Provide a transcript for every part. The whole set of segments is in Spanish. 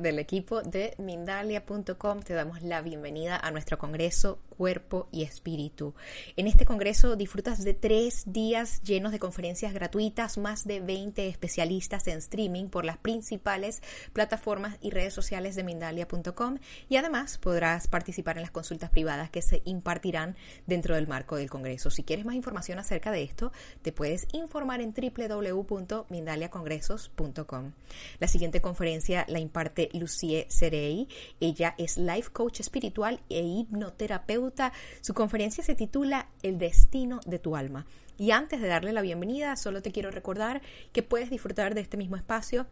del equipo de Mindalia.com. Te damos la bienvenida a nuestro congreso Cuerpo y Espíritu. En este congreso disfrutas de tres días llenos de conferencias gratuitas, más de 20 especialistas en streaming por las principales plataformas y redes sociales de Mindalia.com y además podrás participar en las consultas privadas que se impartirán dentro del marco del congreso. Si quieres más información acerca de esto, te puedes informar en www.mindaliacongresos.com. La siguiente conferencia la imparte Lucie Cerey. Ella es life coach espiritual e hipnoterapeuta. Su conferencia se titula El destino de tu alma. Y antes de darle la bienvenida, solo te quiero recordar que puedes disfrutar de este mismo espacio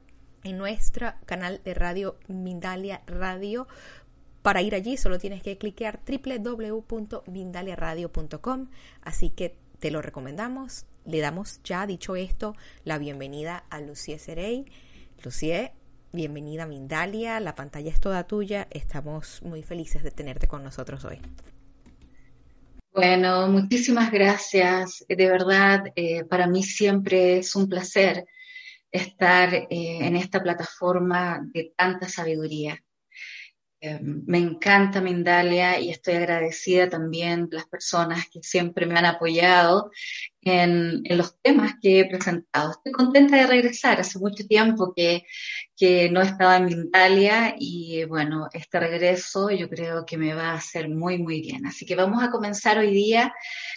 en nuestro canal de radio Mindalia Radio. Para ir allí solo tienes que cliquear www.mindaliaradio.com. Así que te lo recomendamos. Le damos ya, dicho esto, la bienvenida a Lucie Cerey. Lucie, bienvenida Mindalia, la pantalla es toda tuya, estamos muy felices de tenerte con nosotros hoy. Bueno, muchísimas gracias. De verdad, eh, para mí siempre es un placer estar eh, en esta plataforma de tanta sabiduría. Eh, me encanta Mindalia y estoy agradecida también las personas que siempre me han apoyado en, los temas que he presentado. Estoy contenta de regresar. Hace mucho tiempo que, que no estaba en Mindalia y bueno, este regreso yo creo que me va a hacer muy, muy bien. Así que vamos a comenzar hoy día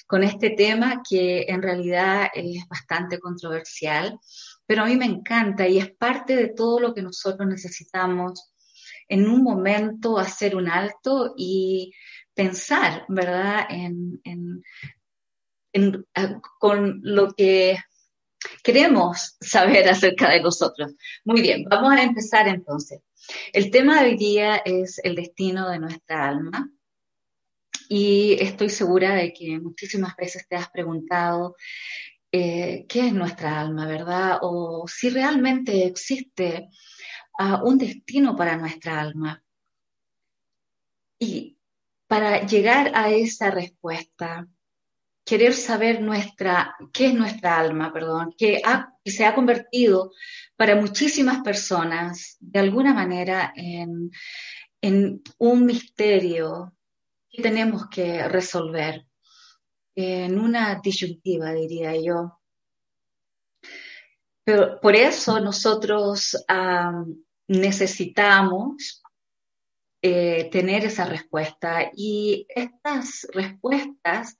con este tema que en realidad es bastante controversial, pero a mí me encanta y es parte de todo lo que nosotros necesitamos en un momento hacer un alto y pensar, ¿verdad?, en, con lo que queremos saber acerca de nosotros. Muy bien, vamos a empezar entonces. El tema de hoy día es el destino de nuestra alma. Y estoy segura de que muchísimas veces te has preguntado eh, qué es nuestra alma, ¿verdad? O si realmente existe un destino para nuestra alma. Y para llegar a esa respuesta, querer saber nuestra, qué es nuestra alma, perdón, que, se ha convertido para muchísimas personas de alguna manera en, en un misterio que tenemos que resolver, en una disyuntiva, diría yo. Pero por eso nosotros necesitamos eh, tener esa respuesta. Y estas respuestas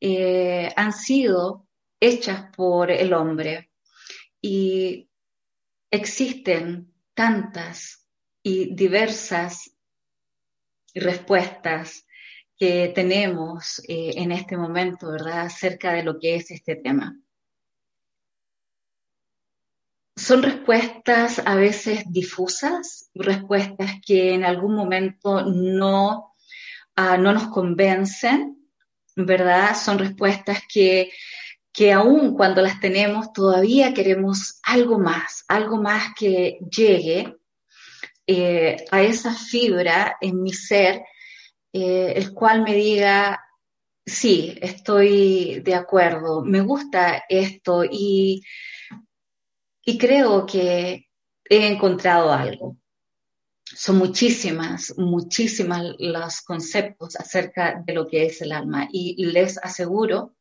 eh, han sido hechas por el hombre. Y existen tantas y diversas respuestas que tenemos eh, en este momento, ¿verdad?, acerca de lo que es este tema son respuestas a veces difusas, respuestas que en algún momento no, ah, no nos convencen, ¿verdad? Son respuestas que, que aún cuando las tenemos todavía queremos algo más, algo más que llegue eh, a esa fibra en mi ser, eh, el cual me diga, sí, estoy de acuerdo, me gusta esto y y creo que he encontrado algo. son muchísimas, muchísimas los conceptos acerca de lo que es el alma y les aseguro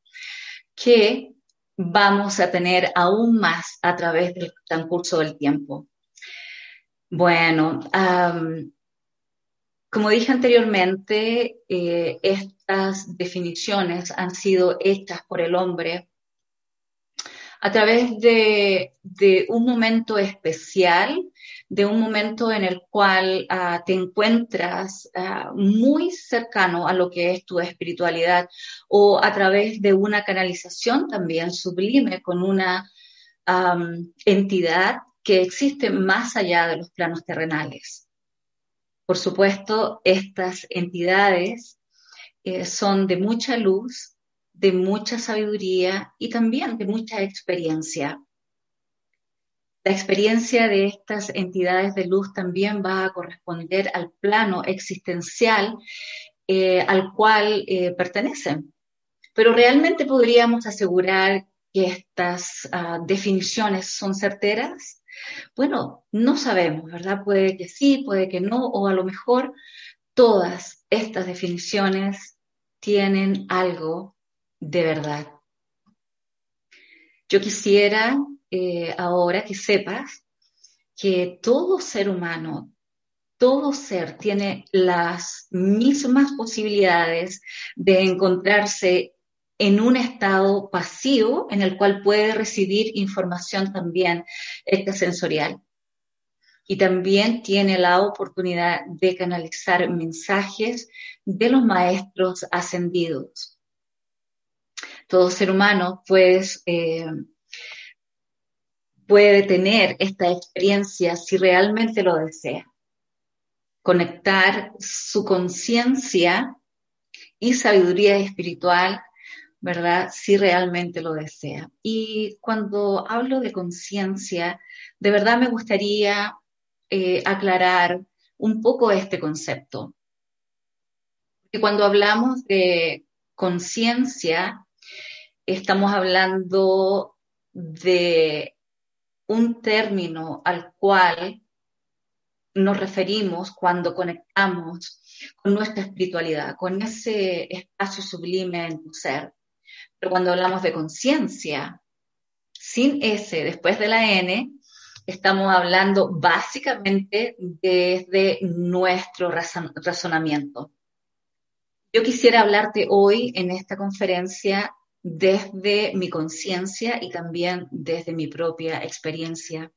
que vamos a tener aún más a través del transcurso del tiempo. Bueno, como dije anteriormente, eh, estas definiciones han sido hechas por el hombre a través de, un momento especial, de un momento en el cual ah, te encuentras ah, muy cercano a lo que es tu espiritualidad o a través de una canalización también sublime con una entidad que existe más allá de los planos terrenales. Por supuesto, estas entidades eh, son de mucha luz, de mucha sabiduría y también de mucha experiencia. La experiencia de estas entidades de luz también va a corresponder al plano existencial eh, al cual eh, pertenecen. Pero realmente podríamos asegurar que estas ah, definiciones son certeras. Bueno, no sabemos, ¿verdad? Puede que sí, puede que no, o a lo mejor todas estas definiciones tienen algo de verdad. Yo quisiera eh, ahora que sepas que todo ser humano, todo ser tiene las mismas posibilidades de encontrarse en un estado pasivo en el cual puede recibir información también extrasensorial. Y también tiene la oportunidad de canalizar mensajes de los maestros ascendidos todo ser humano pues, puede tener esta experiencia si realmente lo desea. Conectar su conciencia y sabiduría espiritual, ¿verdad? Si realmente lo desea. Y cuando hablo de conciencia, de verdad me gustaría eh, aclarar un poco este concepto. Que cuando hablamos de conciencia, estamos hablando de un término al cual nos referimos cuando conectamos con nuestra espiritualidad, con ese espacio sublime en tu ser. Pero cuando hablamos de conciencia, sin S después de la N, estamos hablando básicamente desde nuestro razonamiento. Yo quisiera hablarte hoy en esta conferencia desde mi conciencia y también desde mi propia experiencia.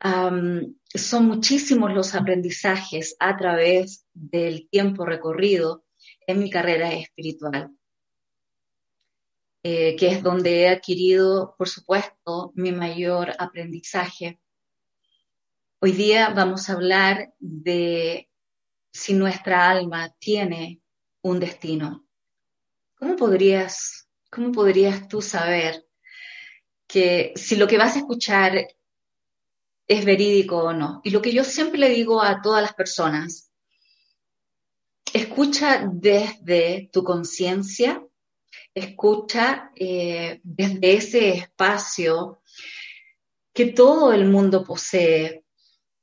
son muchísimos los aprendizajes a través del tiempo recorrido en mi carrera espiritual, eh, que es donde he adquirido, por supuesto, mi mayor aprendizaje. Hoy día vamos a hablar de si nuestra alma tiene un destino. ¿Cómo podrías ¿cómo podrías tú saber que si lo que vas a escuchar es verídico o no? Y lo que yo siempre le digo a todas las personas, escucha desde tu conciencia, escucha eh, desde ese espacio que todo el mundo posee,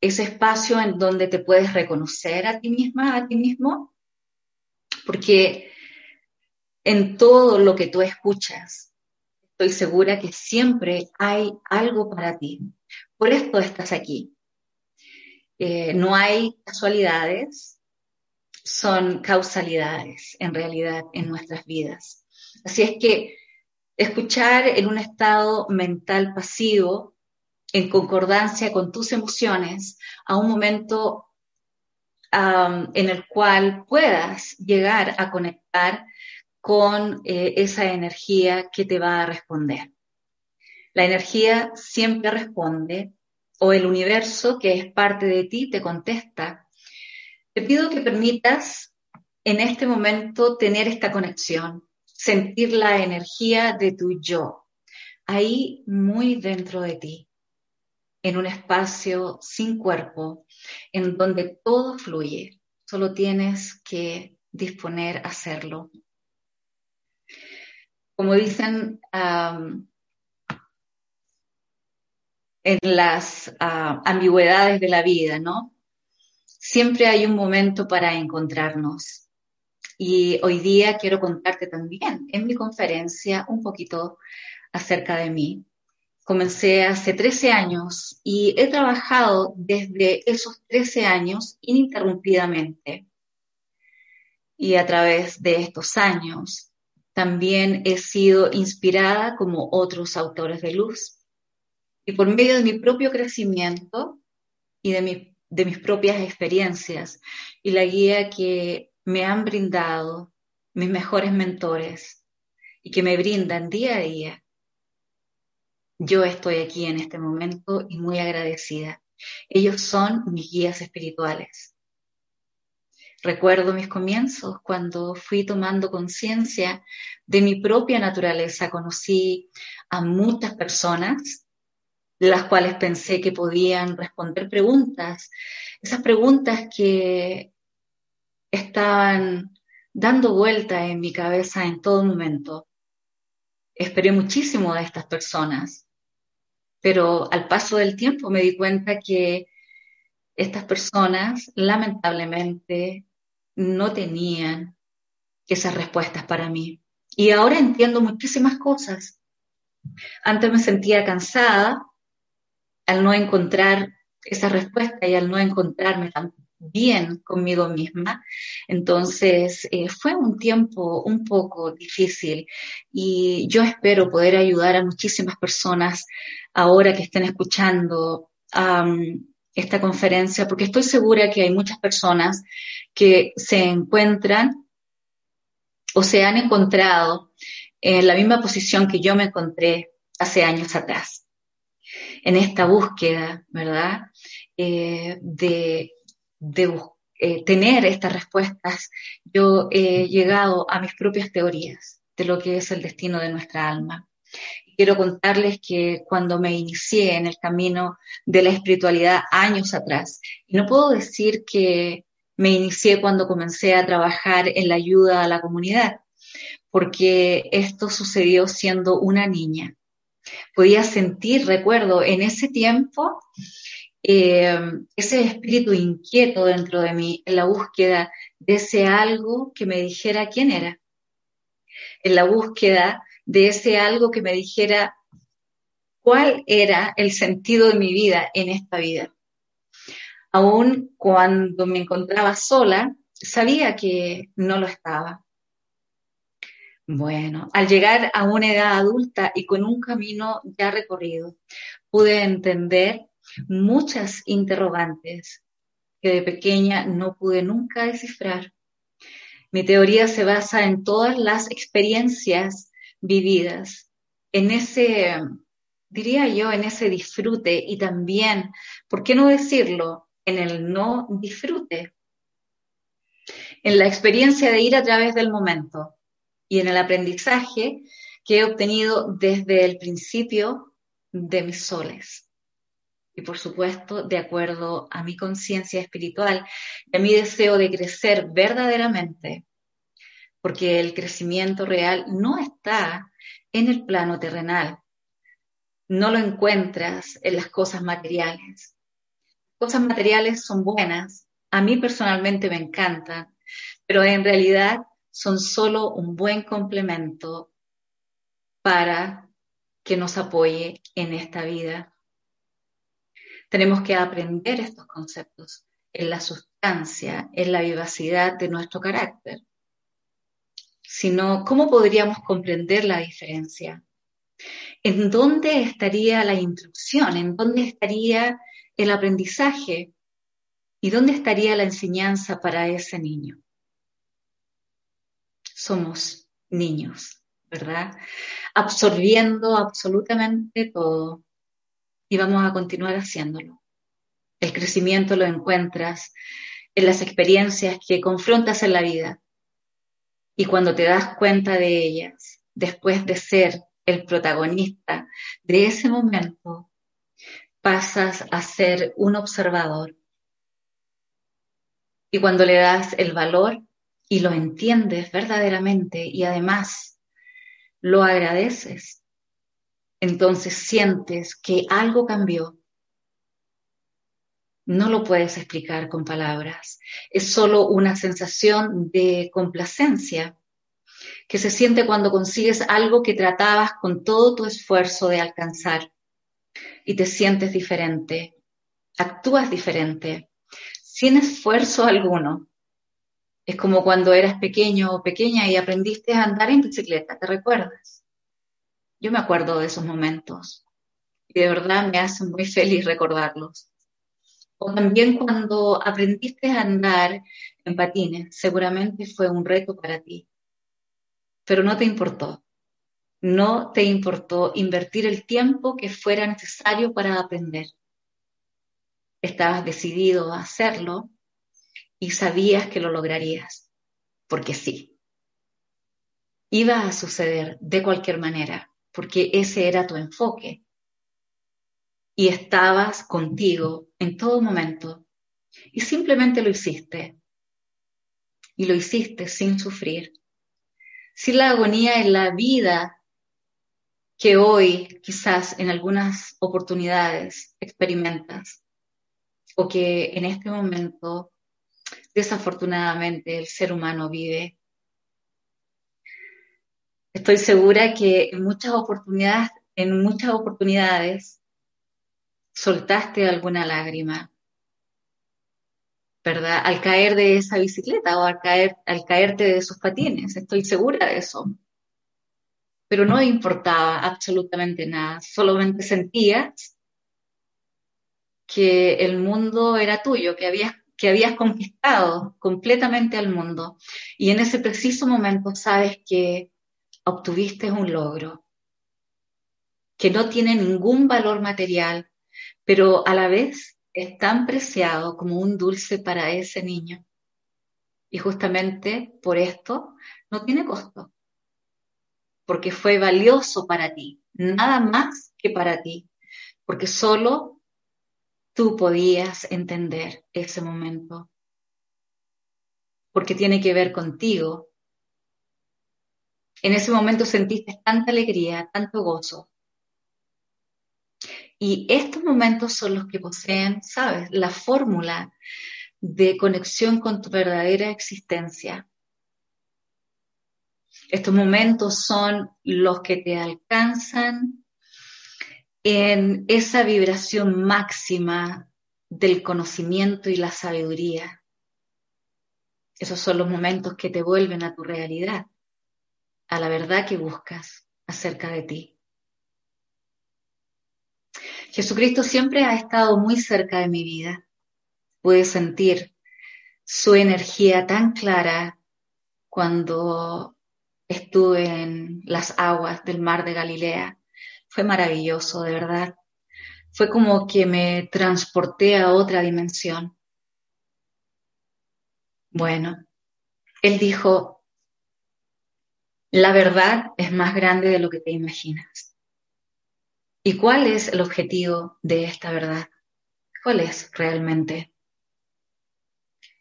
ese espacio en donde te puedes reconocer a ti misma, a ti mismo, porque en todo lo que tú escuchas. Estoy segura que siempre hay algo para ti. Por esto estás aquí. Eh, no hay casualidades, son causalidades en realidad en nuestras vidas. Así es que escuchar en un estado mental pasivo, en concordancia con tus emociones, a un momento en el cual puedas llegar a conectar con eh, esa energía que te va a responder. La energía siempre responde o el universo que es parte de ti te contesta. Te pido que permitas en este momento tener esta conexión, sentir la energía de tu yo, ahí muy dentro de ti, en un espacio sin cuerpo, en donde todo fluye. Solo tienes que disponer a hacerlo como dicen en las ambigüedades de la vida, ¿no? siempre hay un momento para encontrarnos. Y hoy día quiero contarte también en mi conferencia un poquito acerca de mí. Comencé hace 13 años y he trabajado desde esos 13 años ininterrumpidamente. Y a través de estos años también he sido inspirada como otros autores de luz. Y por medio de mi propio crecimiento y de, de mis propias experiencias y la guía que me han brindado mis mejores mentores y que me brindan día a día, yo estoy aquí en este momento y muy agradecida. Ellos son mis guías espirituales. Recuerdo mis comienzos cuando fui tomando conciencia de mi propia naturaleza. Conocí a muchas personas, las cuales pensé que podían responder preguntas, esas preguntas que estaban dando vuelta en mi cabeza en todo momento. Esperé muchísimo de estas personas, pero al paso del tiempo me di cuenta que estas personas lamentablemente no tenían esas respuestas para mí. Y ahora entiendo muchísimas cosas. Antes me sentía cansada al no encontrar esa respuesta y al no encontrarme tan bien conmigo misma. Entonces eh, fue un tiempo un poco difícil y yo espero poder ayudar a muchísimas personas ahora que estén escuchando esta conferencia, porque estoy segura que hay muchas personas que se encuentran o se han encontrado en la misma posición que yo me encontré hace años atrás, en esta búsqueda, ¿verdad? Eh, de, eh, tener estas respuestas, yo he llegado a mis propias teorías de lo que es el destino de nuestra alma quiero contarles que cuando me inicié en el camino de la espiritualidad años atrás, y no puedo decir que me inicié cuando comencé a trabajar en la ayuda a la comunidad, porque esto sucedió siendo una niña. Podía sentir, recuerdo, en ese tiempo, eh, ese espíritu inquieto dentro de mí, en la búsqueda de ese algo que me dijera quién era, en la búsqueda de ese algo que me dijera cuál era el sentido de mi vida en esta vida. Aún cuando me encontraba sola, sabía que no lo estaba. Bueno, al llegar a una edad adulta y con un camino ya recorrido, pude entender muchas interrogantes que de pequeña no pude nunca descifrar. Mi teoría se basa en todas las experiencias vividas, en ese, diría yo, en ese disfrute y también, ¿por qué no decirlo? En el no disfrute, en la experiencia de ir a través del momento y en el aprendizaje que he obtenido desde el principio de mis soles. Y por supuesto, de acuerdo a mi conciencia espiritual y a mi deseo de crecer verdaderamente porque el crecimiento real no está en el plano terrenal, no lo encuentras en las cosas materiales. Cosas materiales son buenas, a mí personalmente me encantan, pero en realidad son solo un buen complemento para que nos apoye en esta vida. Tenemos que aprender estos conceptos en la sustancia, en la vivacidad de nuestro carácter sino cómo podríamos comprender la diferencia. ¿En dónde estaría la instrucción? ¿En dónde estaría el aprendizaje? ¿Y dónde estaría la enseñanza para ese niño? Somos niños, ¿verdad? Absorbiendo absolutamente todo y vamos a continuar haciéndolo. El crecimiento lo encuentras en las experiencias que confrontas en la vida, y cuando te das cuenta de ellas, después de ser el protagonista de ese momento, pasas a ser un observador. Y cuando le das el valor y lo entiendes verdaderamente y además lo agradeces, entonces sientes que algo cambió. No lo puedes explicar con palabras. Es solo una sensación de complacencia que se siente cuando consigues algo que tratabas con todo tu esfuerzo de alcanzar y te sientes diferente, actúas diferente, sin esfuerzo alguno. Es como cuando eras pequeño o pequeña y aprendiste a andar en bicicleta, ¿te recuerdas? Yo me acuerdo de esos momentos y de verdad me hace muy feliz recordarlos. O también cuando aprendiste a andar en patines, seguramente fue un reto para ti, pero no te importó. No te importó invertir el tiempo que fuera necesario para aprender. Estabas decidido a hacerlo y sabías que lo lograrías, porque sí. Iba a suceder de cualquier manera, porque ese era tu enfoque. Y estabas contigo en todo momento y simplemente lo hiciste. Y lo hiciste sin sufrir, sin la agonía en la vida que hoy quizás en algunas oportunidades experimentas o que en este momento desafortunadamente el ser humano vive. Estoy segura que en muchas oportunidades, en muchas oportunidades soltaste alguna lágrima, ¿verdad? Al caer de esa bicicleta o al, caer, al caerte de esos patines, estoy segura de eso. Pero no importaba absolutamente nada, solamente sentías que el mundo era tuyo, que habías, que habías conquistado completamente al mundo. Y en ese preciso momento sabes que obtuviste un logro, que no tiene ningún valor material, pero a la vez es tan preciado como un dulce para ese niño. Y justamente por esto no tiene costo, porque fue valioso para ti, nada más que para ti, porque solo tú podías entender ese momento, porque tiene que ver contigo. En ese momento sentiste tanta alegría, tanto gozo, y estos momentos son los que poseen, ¿sabes? La fórmula de conexión con tu verdadera existencia. Estos momentos son los que te alcanzan en esa vibración máxima del conocimiento y la sabiduría. Esos son los momentos que te vuelven a tu realidad, a la verdad que buscas acerca de ti. Jesucristo siempre ha estado muy cerca de mi vida. Pude sentir su energía tan clara cuando estuve en las aguas del mar de Galilea. Fue maravilloso, de verdad. Fue como que me transporté a otra dimensión. Bueno, él dijo, la verdad es más grande de lo que te imaginas. ¿Y cuál es el objetivo de esta verdad? ¿Cuál es realmente?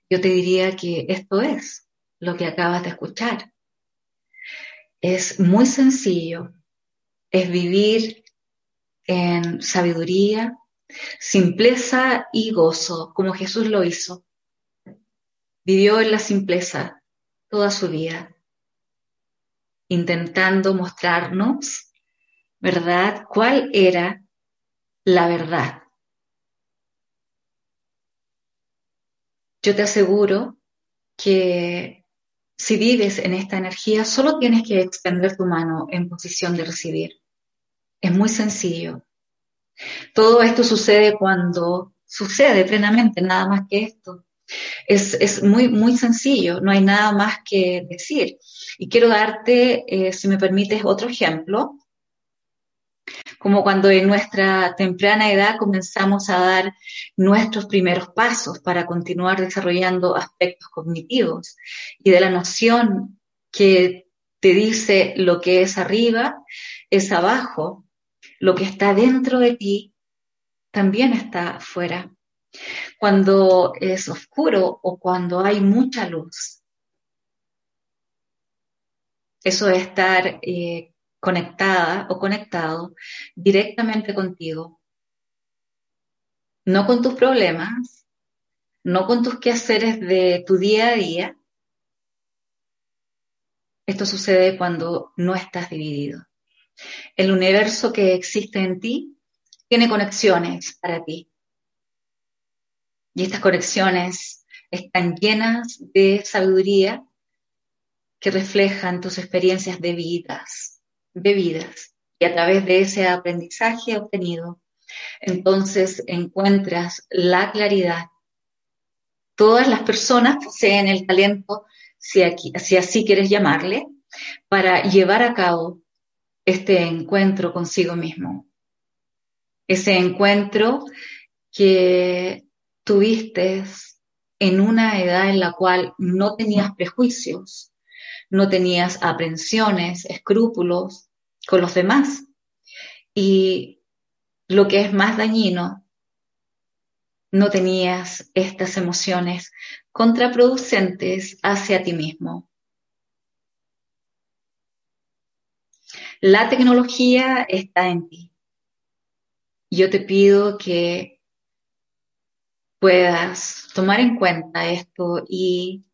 Yo te diría que esto es lo que acabas de escuchar. Es muy sencillo, es vivir en sabiduría, simpleza y gozo, como Jesús lo hizo. Vivió en la simpleza toda su vida, intentando mostrarnos ¿verdad? ¿Cuál era la verdad? Yo te aseguro que si vives en esta energía, solo tienes que extender tu mano en posición de recibir. Es muy sencillo. Todo esto sucede cuando sucede plenamente, nada más que esto. Es, muy, muy sencillo, no hay nada más que decir. Y quiero darte, eh, si me permites, otro ejemplo como cuando en nuestra temprana edad comenzamos a dar nuestros primeros pasos para continuar desarrollando aspectos cognitivos y de la noción que te dice lo que es arriba es abajo, lo que está dentro de ti también está afuera. Cuando es oscuro o cuando hay mucha luz. Eso de estar eh, conectada o conectado directamente contigo. no con tus problemas, no con tus quehaceres de tu día a día. Esto sucede cuando no estás dividido. El universo que existe en ti tiene conexiones para ti. Y estas conexiones están llenas de sabiduría que reflejan tus experiencias de vidas, de vidas. Y a través de ese aprendizaje obtenido, entonces encuentras la claridad. Todas las personas poseen el talento, si, si así quieres llamarle, para llevar a cabo este encuentro consigo mismo. Ese encuentro que tuviste en una edad en la cual no tenías prejuicios, no tenías aprensiones, escrúpulos con los demás. Y lo que es más dañino, no tenías estas emociones contraproducentes hacia ti mismo. La tecnología está en ti. Yo te pido que puedas tomar en cuenta esto y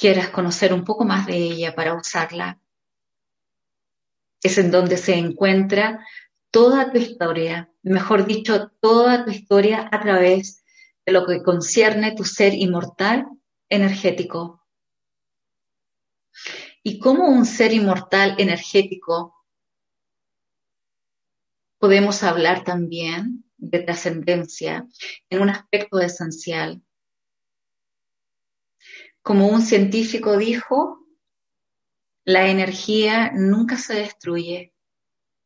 quieras conocer un poco más de ella para usarla. Es en donde se encuentra toda tu historia, mejor dicho, toda tu historia a través de lo que concierne tu ser inmortal energético. Y cómo un ser inmortal energético podemos hablar también de trascendencia en un aspecto esencial. Como un científico dijo, la energía nunca se destruye,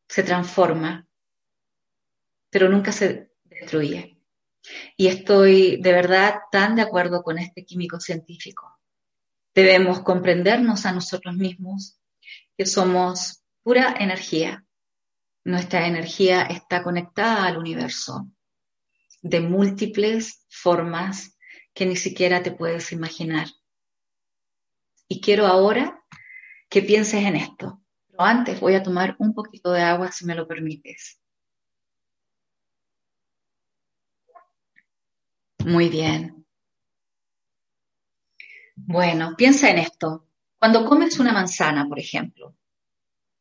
se transforma, pero nunca se destruye. Y estoy de verdad tan de acuerdo con este químico científico. Debemos comprendernos a nosotros mismos que somos pura energía. Nuestra energía está conectada al universo de múltiples formas que ni siquiera te puedes imaginar. Y quiero ahora que pienses en esto. Pero antes voy a tomar un poquito de agua, si me lo permites. Muy bien. Bueno, piensa en esto. Cuando comes una manzana, por ejemplo,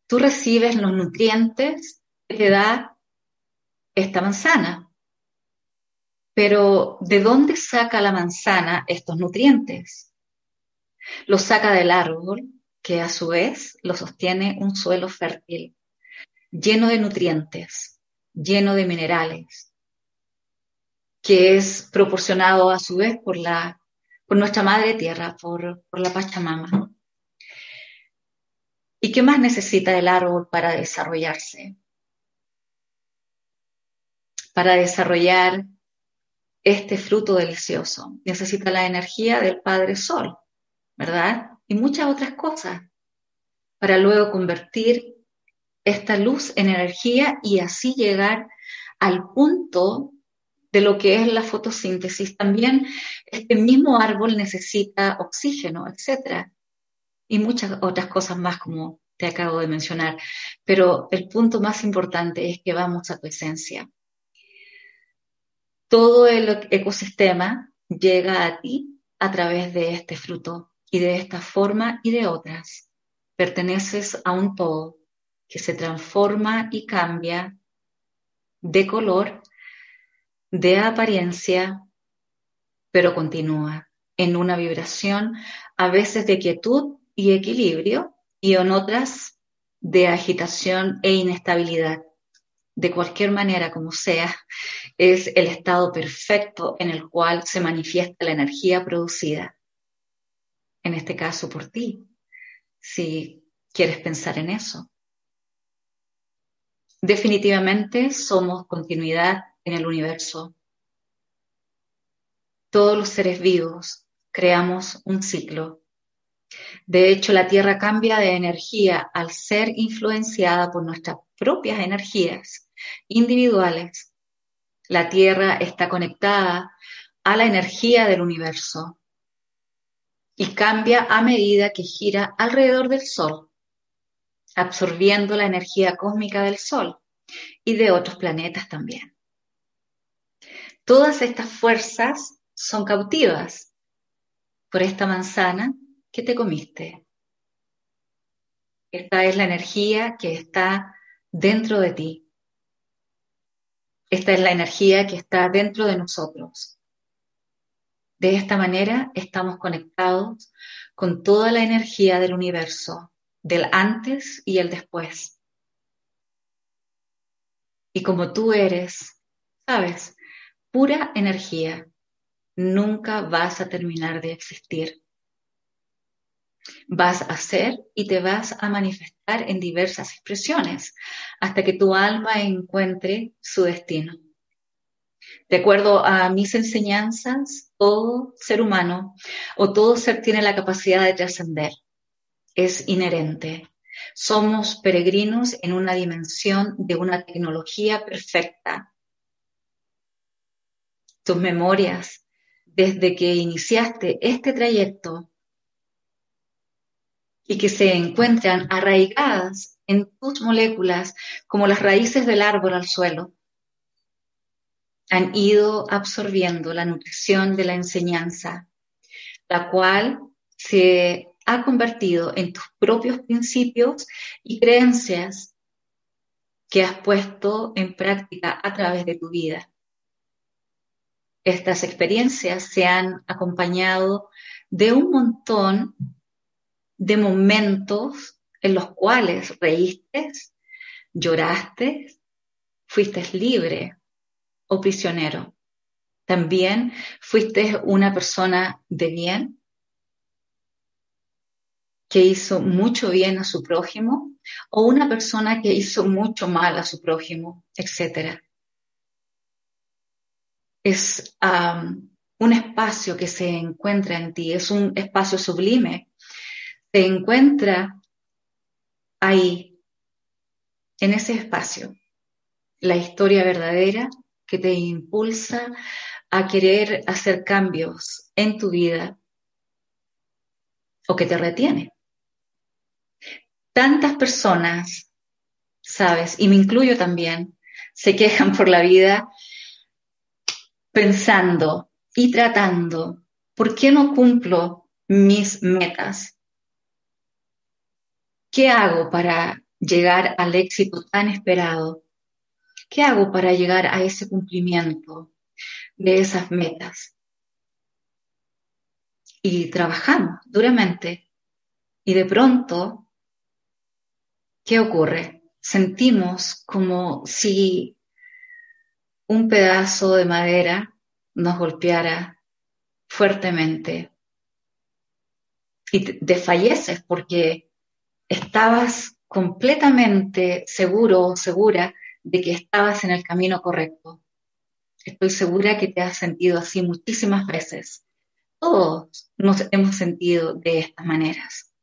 tú recibes los nutrientes que te da esta manzana. Pero, ¿de dónde saca la manzana estos nutrientes? Los saca del árbol, que a su vez lo sostiene un suelo fértil, lleno de nutrientes, lleno de minerales, que es proporcionado a su vez por, la, por nuestra madre tierra, por, por la Pachamama. ¿Y qué más necesita el árbol para desarrollarse? Para desarrollar este fruto delicioso. Necesita la energía del Padre Sol, ¿verdad? Y muchas otras cosas, para luego convertir esta luz en energía y así llegar al punto de lo que es la fotosíntesis. También este mismo árbol necesita oxígeno, etc y muchas otras cosas más como te acabo de mencionar. Pero el punto más importante es que vamos a tu esencia. Todo el ecosistema llega a ti a través de este fruto y de esta forma y de otras. Perteneces a un todo que se transforma y cambia de color, de apariencia, pero continúa en una vibración a veces de quietud y equilibrio y en otras de agitación e inestabilidad. De cualquier manera, como sea, es el estado perfecto en el cual se manifiesta la energía producida. En este caso, por ti, si quieres pensar en eso. Definitivamente somos continuidad en el universo. Todos los seres vivos creamos un ciclo de hecho, la Tierra cambia de energía al ser influenciada por nuestras propias energías individuales. La Tierra está conectada a la energía del universo y cambia a medida que gira alrededor del Sol, absorbiendo la energía cósmica del Sol y de otros planetas también. Todas estas fuerzas son cautivas por esta manzana que te comiste. Esta es la energía que está dentro de ti. Esta es la energía que está dentro de nosotros. De esta manera estamos conectados con toda la energía del universo, del antes y el después. Y como tú eres, sabes, pura energía, nunca vas a terminar de existir. Vas a ser y te vas a manifestar en diversas expresiones hasta que tu alma encuentre su destino. De acuerdo a mis enseñanzas, todo ser humano o todo ser tiene la capacidad de trascender. Es inherente. Somos peregrinos en una dimensión de una tecnología perfecta. Tus memorias, desde que iniciaste este trayecto, y que se encuentran arraigadas en tus moléculas como las raíces del árbol al suelo. Han ido absorbiendo la nutrición de la enseñanza, la cual se ha convertido en tus propios principios y creencias que has puesto en práctica a través de tu vida. Estas experiencias se han acompañado de un montón de momentos en los cuales reíste, lloraste, fuiste libre prisionero. También fuiste una persona de bien que hizo mucho bien a su prójimo o una persona que hizo mucho mal a su prójimo, etc. Es un espacio que se encuentra en ti, es un espacio sublime se encuentra ahí, en ese espacio, la historia verdadera que te impulsa a querer hacer cambios en tu vida o que te retiene. Tantas personas, sabes, y me incluyo también, se quejan por la vida pensando y tratando, ¿por qué no cumplo mis metas? ¿Qué hago para llegar al éxito tan esperado? ¿Qué hago para llegar a ese cumplimiento de esas metas? Y trabajamos duramente y de pronto, ¿qué ocurre? Sentimos como si un pedazo de madera nos golpeara fuertemente y desfalleces porque estabas completamente seguro o segura de que estabas en el camino correcto. Estoy segura que te has sentido así muchísimas veces. Todos nos hemos sentido de estas maneras.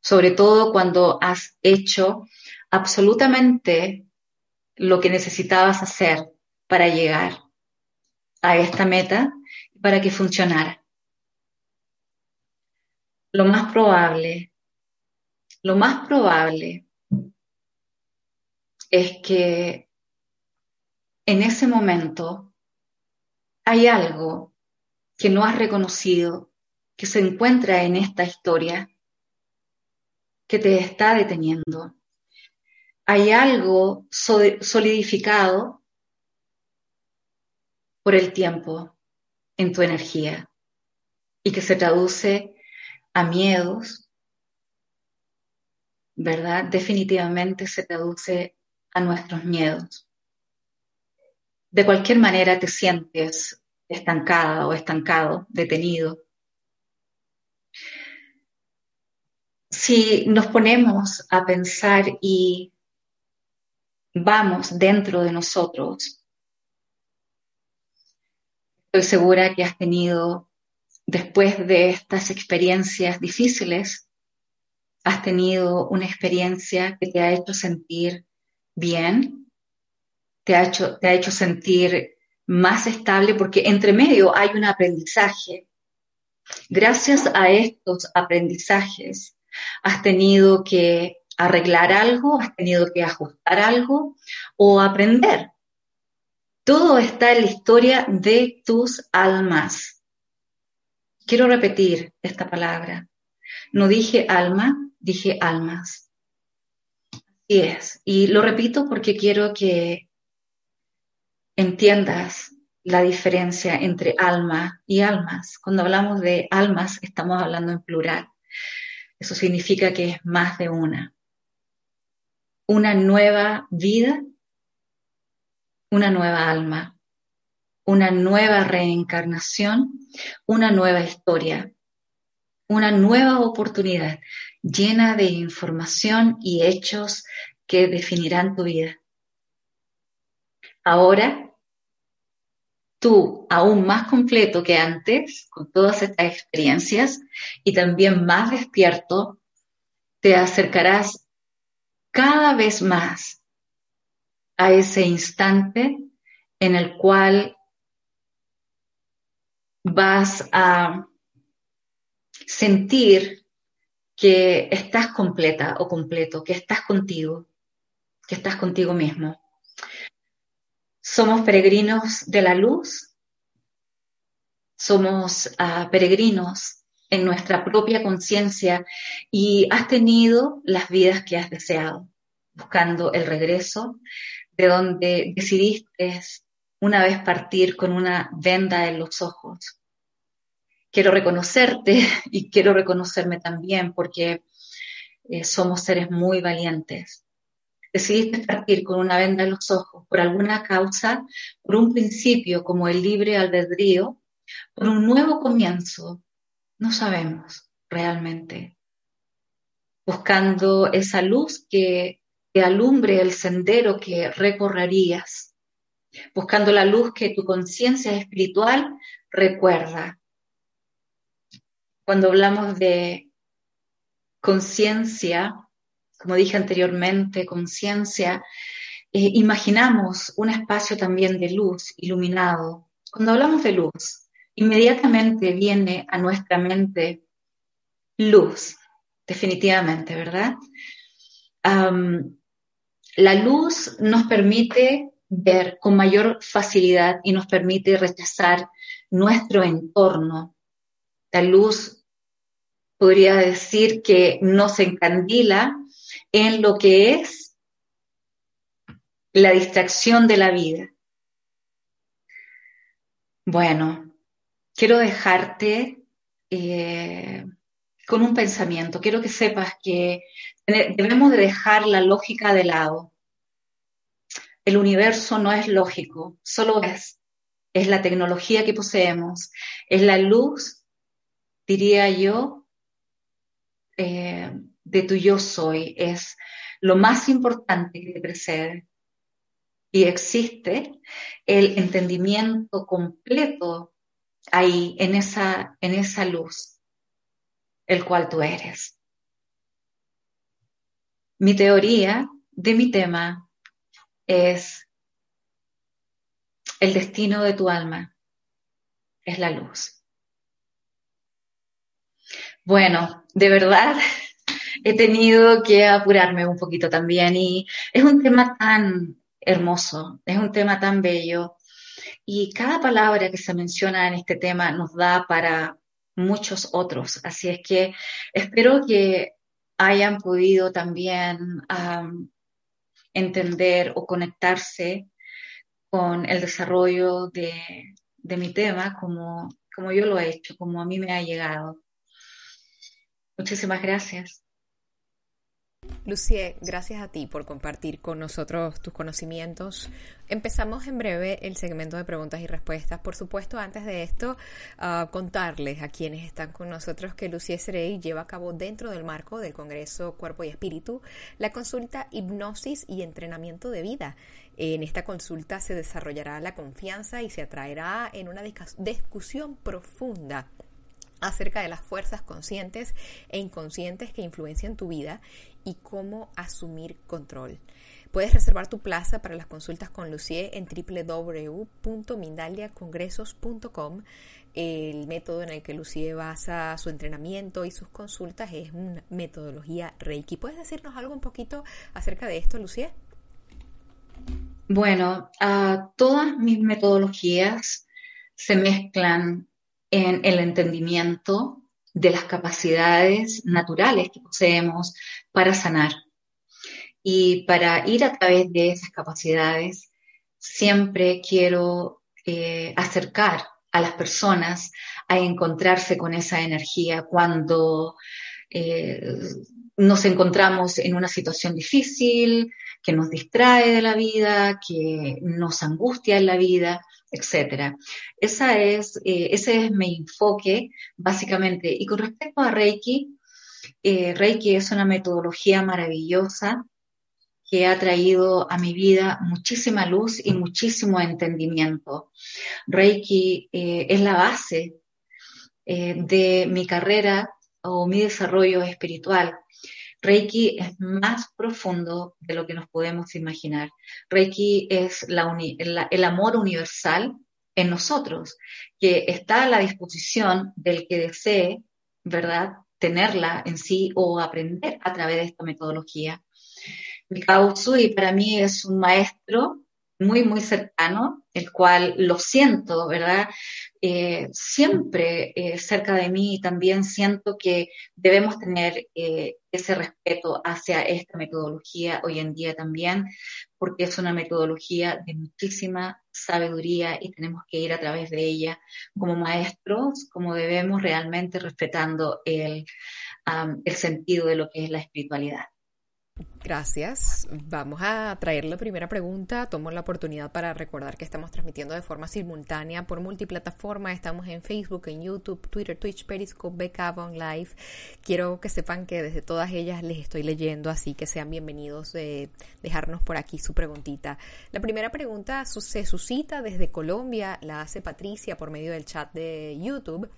Sobre todo cuando has hecho absolutamente lo que necesitabas hacer para llegar a esta meta y para que funcionara. Lo más probable lo más probable es que en ese momento hay algo que no has reconocido, que se encuentra en esta historia, que te está deteniendo. Hay algo solidificado por el tiempo en tu energía y que se traduce a miedos, ¿verdad? Definitivamente se traduce a nuestros miedos. De cualquier manera te sientes estancada o estancado, detenido. Si nos ponemos a pensar y vamos dentro de nosotros, estoy segura que has tenido, después de estas experiencias difíciles, has tenido una experiencia que te ha hecho sentir bien, te ha hecho, te ha hecho sentir más estable, porque entre medio hay un aprendizaje. Gracias a estos aprendizajes has tenido que arreglar algo, has tenido que ajustar algo o aprender. Todo está en la historia de tus almas. Quiero repetir esta palabra. No dije alma, dije almas. Así es. Y lo repito porque quiero que entiendas la diferencia entre alma y almas. Cuando hablamos de almas, estamos hablando en plural. Eso significa que es más de una. Una nueva vida, una nueva alma, una nueva reencarnación, una nueva historia, una nueva oportunidad llena de información y hechos que definirán tu vida. Ahora, tú, aún más completo que antes, con todas estas experiencias y también más despierto, te acercarás cada vez más a ese instante en el cual vas a sentir que estás completa o completo, que estás contigo, que estás contigo mismo. Somos peregrinos de la luz, somos ah, peregrinos en nuestra propia conciencia y has tenido las vidas que has deseado, buscando el regreso de donde decidiste una vez partir con una venda en los ojos. Quiero reconocerte y quiero reconocerme también porque eh, somos seres muy valientes decidiste partir con una venda en los ojos por alguna causa, por un principio como el libre albedrío, por un nuevo comienzo, no sabemos realmente. Buscando esa luz que te alumbre el sendero que recorrerías, buscando la luz que tu conciencia espiritual recuerda. Cuando hablamos de conciencia, como dije anteriormente, conciencia, eh, imaginamos un espacio también de luz iluminado. Cuando hablamos de luz, inmediatamente viene a nuestra mente luz, definitivamente, ¿verdad? la luz nos permite ver con mayor facilidad y nos permite rechazar nuestro entorno. La luz podría decir que nos encandila en lo que es la distracción de la vida. Bueno, quiero dejarte eh, con un pensamiento. Quiero que sepas que debemos de dejar la lógica de lado. El universo no es lógico, solo es. Es la tecnología que poseemos, es la luz, diría yo, eh, de tu yo soy es lo más importante que te precede. Y existe el entendimiento completo ahí, en esa, en esa luz, el cual tú eres. Mi teoría de mi tema es el destino de tu alma, es la luz. Bueno, de verdad he tenido que apurarme un poquito también y es un tema tan hermoso, es un tema tan bello y cada palabra que se menciona en este tema nos da para muchos otros. Así es que espero que hayan podido también entender o conectarse con el desarrollo de, de mi tema como, como yo lo he hecho, como a mí me ha llegado. Muchísimas gracias. Lucie, gracias a ti por compartir con nosotros tus conocimientos. Empezamos en breve el segmento de preguntas y respuestas. Por supuesto, antes de esto, uh, contarles a quienes están con nosotros que Lucie Serey lleva a cabo dentro del marco del Congreso Cuerpo y Espíritu la consulta Hipnosis y Entrenamiento de Vida. En esta consulta se desarrollará la confianza y se atraerá en una discusión profunda acerca de las fuerzas conscientes e inconscientes que influencian tu vida y cómo asumir control. Puedes reservar tu plaza para las consultas con Lucie en www.mindaliacongresos.com. El método en el que Lucie basa su entrenamiento y sus consultas es una metodología Reiki. ¿Puedes decirnos algo un poquito acerca de esto, Lucie? Bueno, todas mis metodologías se mezclan en el entendimiento de las capacidades naturales que poseemos para sanar. Y para ir a través de esas capacidades, siempre quiero eh, acercar a las personas a encontrarse con esa energía cuando eh, nos encontramos en una situación difícil, que nos distrae de la vida, que nos angustia en la vida, etc. Esa es, eh, ese es mi enfoque, básicamente. Y con respecto a Reiki, eh, Reiki es una metodología maravillosa que ha traído a mi vida muchísima luz y muchísimo entendimiento. Reiki eh, es la base de mi carrera o mi desarrollo espiritual. Reiki es más profundo de lo que nos podemos imaginar. Reiki es el amor universal en nosotros, que está a la disposición del que desee, ¿verdad?, tenerla en sí o aprender a través de esta metodología. Mikao Tsui para mí es un maestro muy, muy cercano, el cual lo siento, ¿verdad? Eh, siempre eh, cerca de mí también siento que debemos tener eh, ese respeto hacia esta metodología hoy en día también, porque es una metodología de muchísima sabiduría y tenemos que ir a través de ella como maestros, como debemos realmente respetando el, el sentido de lo que es la espiritualidad. Gracias. Vamos a traer la primera pregunta. Tomo la oportunidad para recordar que estamos transmitiendo de forma simultánea por multiplataforma. Estamos en Facebook, en YouTube, Twitter, Twitch, Periscope, Beckavon Live. Quiero que sepan que desde todas ellas les estoy leyendo, así que sean bienvenidos de dejarnos por aquí su preguntita. La primera pregunta se suscita desde Colombia, la hace Patricia por medio del chat de YouTube.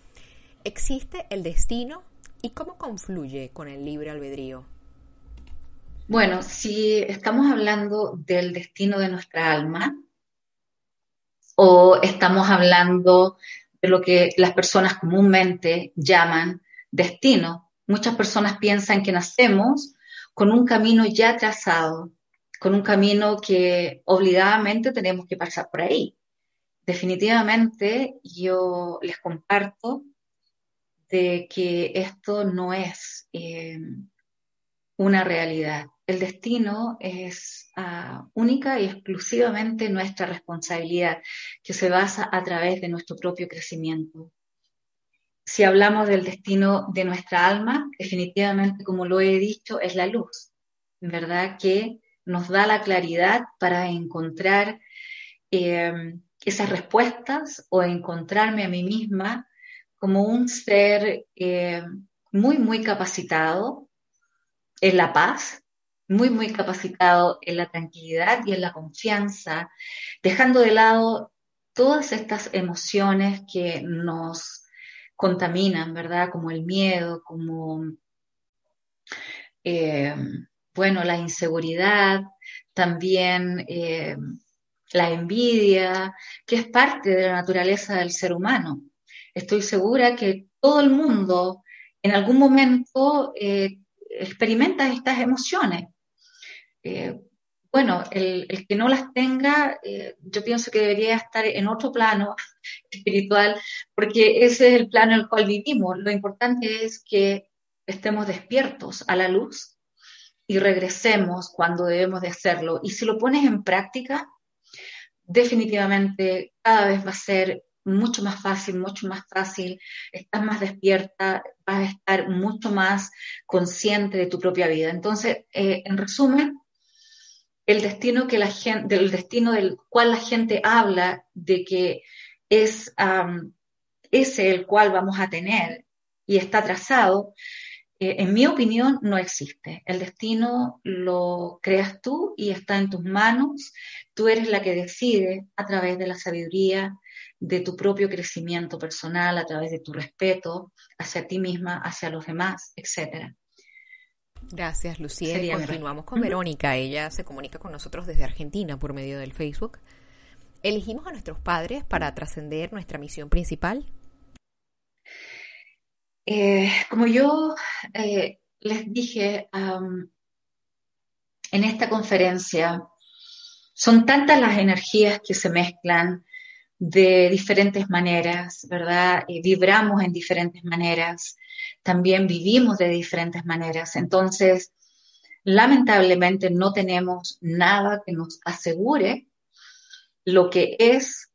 ¿Existe el destino y cómo confluye con el libre albedrío? Bueno, si estamos hablando del destino de nuestra alma o estamos hablando de lo que las personas comúnmente llaman destino, muchas personas piensan que nacemos con un camino ya trazado, con un camino que obligadamente tenemos que pasar por ahí. Definitivamente yo les comparto de que esto no es eh, una realidad el destino es ah, única y exclusivamente nuestra responsabilidad, que se basa a través de nuestro propio crecimiento. Si hablamos del destino de nuestra alma, definitivamente, como lo he dicho, es la luz, ¿verdad? Que nos da la claridad para encontrar em, esas respuestas o encontrarme a mí misma como un ser em, muy, muy capacitado en la paz, muy, muy capacitado en la tranquilidad y en la confianza, dejando de lado todas estas emociones que nos contaminan, ¿verdad? Como el miedo, como, eh, bueno, la inseguridad, también eh, la envidia, que es parte de la naturaleza del ser humano. Estoy segura que todo el mundo en algún momento eh, experimenta estas emociones. Eh, bueno, el, que no las tenga, eh, yo pienso que debería estar en otro plano espiritual, porque ese es el plano en el cual vivimos. Lo importante es que estemos despiertos a la luz y regresemos cuando debemos de hacerlo. Y si lo pones en práctica, definitivamente cada vez va a ser mucho más fácil, mucho más fácil, estás más despierta, vas a estar mucho más consciente de tu propia vida. Entonces, eh, en resumen, el destino que la gente, del destino del cual la gente habla de que es ese el cual vamos a tener y está trazado, eh, en mi opinión no existe. El destino lo creas tú y está en tus manos. Tú eres la que decide a través de la sabiduría, de tu propio crecimiento personal, a través de tu respeto hacia ti misma, hacia los demás, etcétera. Gracias, Lucía. continuamos con Verónica. Ella se comunica con nosotros desde Argentina por medio del Facebook. ¿Elegimos a nuestros padres para trascender nuestra misión principal? Eh, como yo eh, les dije en esta conferencia, son tantas las energías que se mezclan de diferentes maneras, ¿verdad? vibramos en diferentes maneras, también vivimos de diferentes maneras. Entonces, lamentablemente no tenemos nada que nos asegure lo que es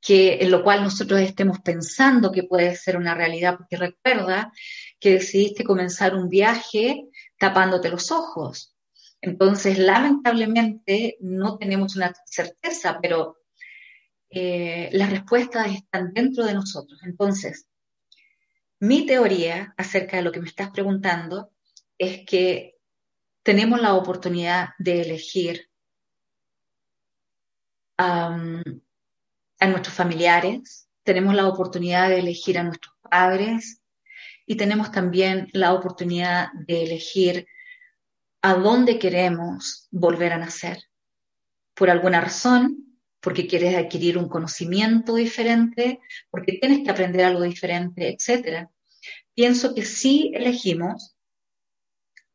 que en lo cual nosotros estemos pensando que puede ser una realidad, porque recuerda que decidiste comenzar un viaje tapándote los ojos. Entonces, lamentablemente, no tenemos una certeza, pero eh, las respuestas están dentro de nosotros. Entonces, mi teoría acerca de lo que me estás preguntando es que tenemos la oportunidad de elegir a nuestros familiares, tenemos la oportunidad de elegir a nuestros padres y tenemos también la oportunidad de elegir a dónde queremos volver a nacer. Por alguna razón, porque quieres adquirir un conocimiento diferente, porque tienes que aprender algo diferente, etc. Pienso que sí elegimos,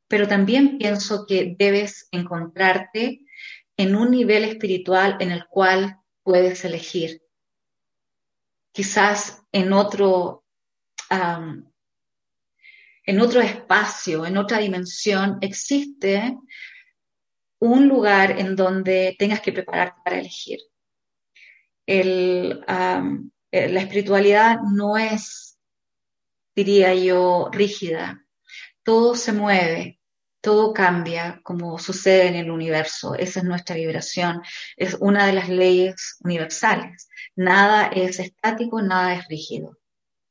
pero también pienso que debes encontrarte en un nivel espiritual en el cual puedes elegir. Quizás en otro, en otro espacio, en otra dimensión, existe un lugar en donde tengas que prepararte para elegir. Eh, la espiritualidad no es, diría yo, rígida. Todo se mueve, todo cambia como sucede en el universo. Esa es nuestra vibración. Es una de las leyes universales. Nada es estático, nada es rígido.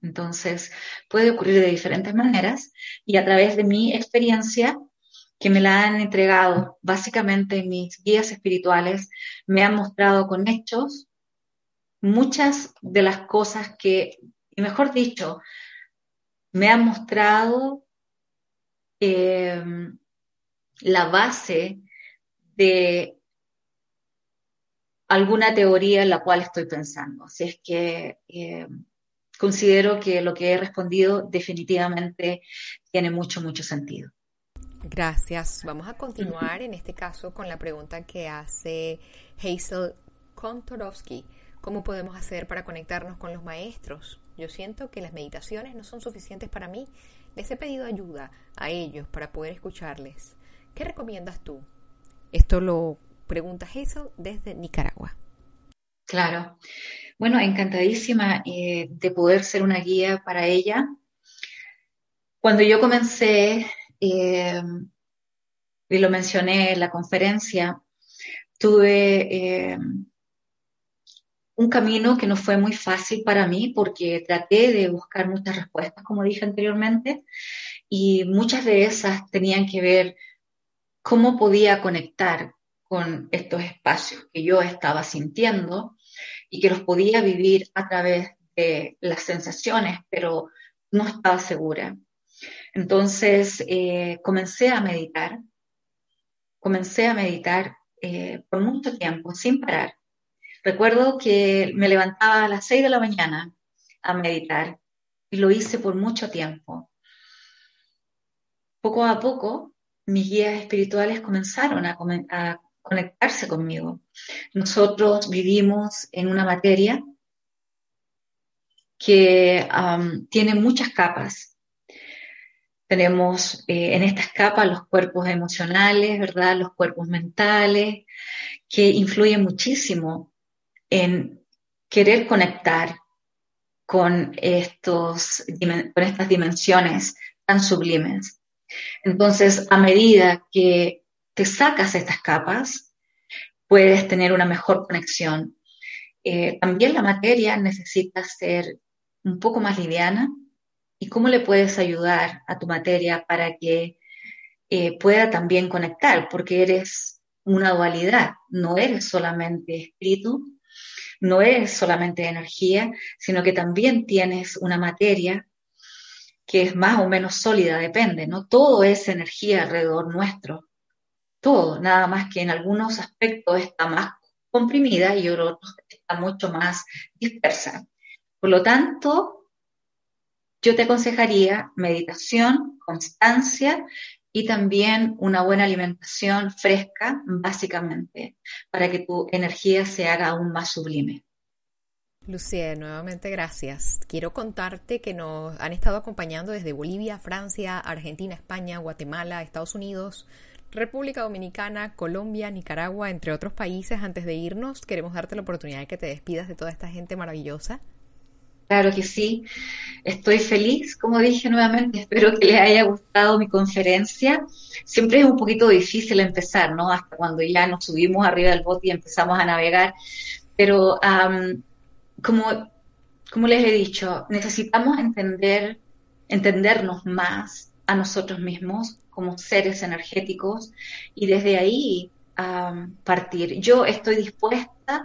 Entonces, puede ocurrir de diferentes maneras y a través de mi experiencia, que me la han entregado básicamente mis guías espirituales, me han mostrado con hechos muchas de las cosas que, mejor dicho, me han mostrado eh, la base de alguna teoría en la cual estoy pensando. Así es que eh, considero que lo que he respondido definitivamente tiene mucho, mucho sentido. Gracias. Vamos a continuar en este caso con la pregunta que hace Hazel Kontorovsky. ¿Cómo podemos hacer para conectarnos con los maestros? Yo siento que las meditaciones no son suficientes para mí les he pedido ayuda a ellos para poder escucharles. ¿Qué recomiendas tú? Esto lo pregunta Hazel desde Nicaragua. Claro. Bueno, encantadísima eh, de poder ser una guía para ella. Cuando yo comencé, eh, y lo mencioné en la conferencia, tuve eh, un camino que no fue muy fácil para mí porque traté de buscar muchas respuestas, como dije anteriormente, y muchas de esas tenían que ver cómo podía conectar con estos espacios que yo estaba sintiendo y que los podía vivir a través de las sensaciones, pero no estaba segura. Entonces eh, comencé a meditar, comencé a meditar eh, por mucho tiempo, sin parar. Recuerdo que me levantaba a las 6 de la mañana a meditar y lo hice por mucho tiempo. Poco a poco, mis guías espirituales comenzaron a, conectarse conmigo. Nosotros vivimos en una materia que tiene muchas capas. Tenemos eh, en estas capas los cuerpos emocionales, ¿verdad? Los cuerpos mentales, que influyen muchísimo en querer conectar con, estos, con estas dimensiones tan sublimes. Entonces, a medida que te sacas estas capas, puedes tener una mejor conexión. Eh, también la materia necesita ser un poco más liviana. ¿Y cómo le puedes ayudar a tu materia para que eh, pueda también conectar? Porque eres una dualidad, no eres solamente espíritu, no es solamente energía, sino que también tienes una materia que es más o menos sólida, depende, ¿no? Todo es energía alrededor nuestro, todo, nada más que en algunos aspectos está más comprimida y en otros está mucho más dispersa. Por lo tanto, yo te aconsejaría meditación, constancia y también una buena alimentación fresca, básicamente, para que tu energía se haga aún más sublime. Lucía, nuevamente gracias. Quiero contarte que nos han estado acompañando desde Bolivia, Francia, Argentina, España, Guatemala, Estados Unidos, República Dominicana, Colombia, Nicaragua, entre otros países. Antes de irnos, queremos darte la oportunidad de que te despidas de toda esta gente maravillosa. Claro que sí. Estoy feliz, como dije nuevamente. Espero que les haya gustado mi conferencia. Siempre es un poquito difícil empezar, ¿no? Hasta cuando ya nos subimos arriba del bote y empezamos a navegar. Pero como, como les he dicho, necesitamos entender, entendernos más a nosotros mismos como seres energéticos y desde ahí partir. Yo estoy dispuesta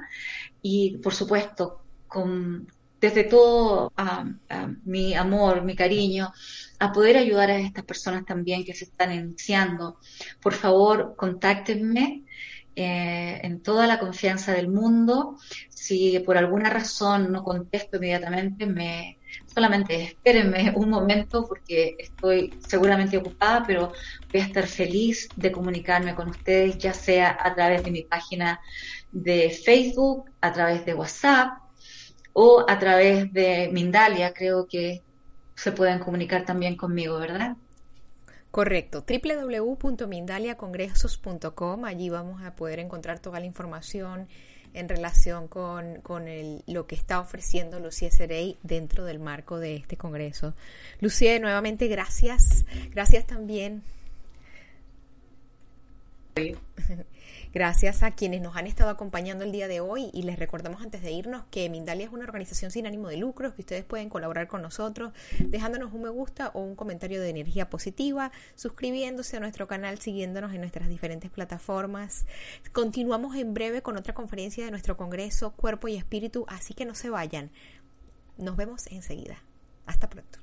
y, por supuesto, con, desde todo mi amor, mi cariño, a poder ayudar a estas personas también que se están iniciando. Por favor, contáctenme eh, en toda la confianza del mundo. Si por alguna razón no contesto inmediatamente, me solamente espérenme un momento porque estoy seguramente ocupada, pero voy a estar feliz de comunicarme con ustedes, ya sea a través de mi página de Facebook, a través de WhatsApp o a través de Mindalia. Creo que se pueden comunicar también conmigo, ¿verdad? Correcto, www.mindaliacongresos.com, allí vamos a poder encontrar toda la información en relación con, con lo que está ofreciendo Lucía Cerey dentro del marco de este congreso. Lucía, nuevamente gracias, gracias también. Gracias a quienes nos han estado acompañando el día de hoy y les recordamos antes de irnos que Mindalia es una organización sin ánimo de lucro, que ustedes pueden colaborar con nosotros dejándonos un me gusta o un comentario de energía positiva, suscribiéndose a nuestro canal, siguiéndonos en nuestras diferentes plataformas. Continuamos en breve con otra conferencia de nuestro Congreso Cuerpo y Espíritu, así que no se vayan. Nos vemos enseguida. Hasta pronto.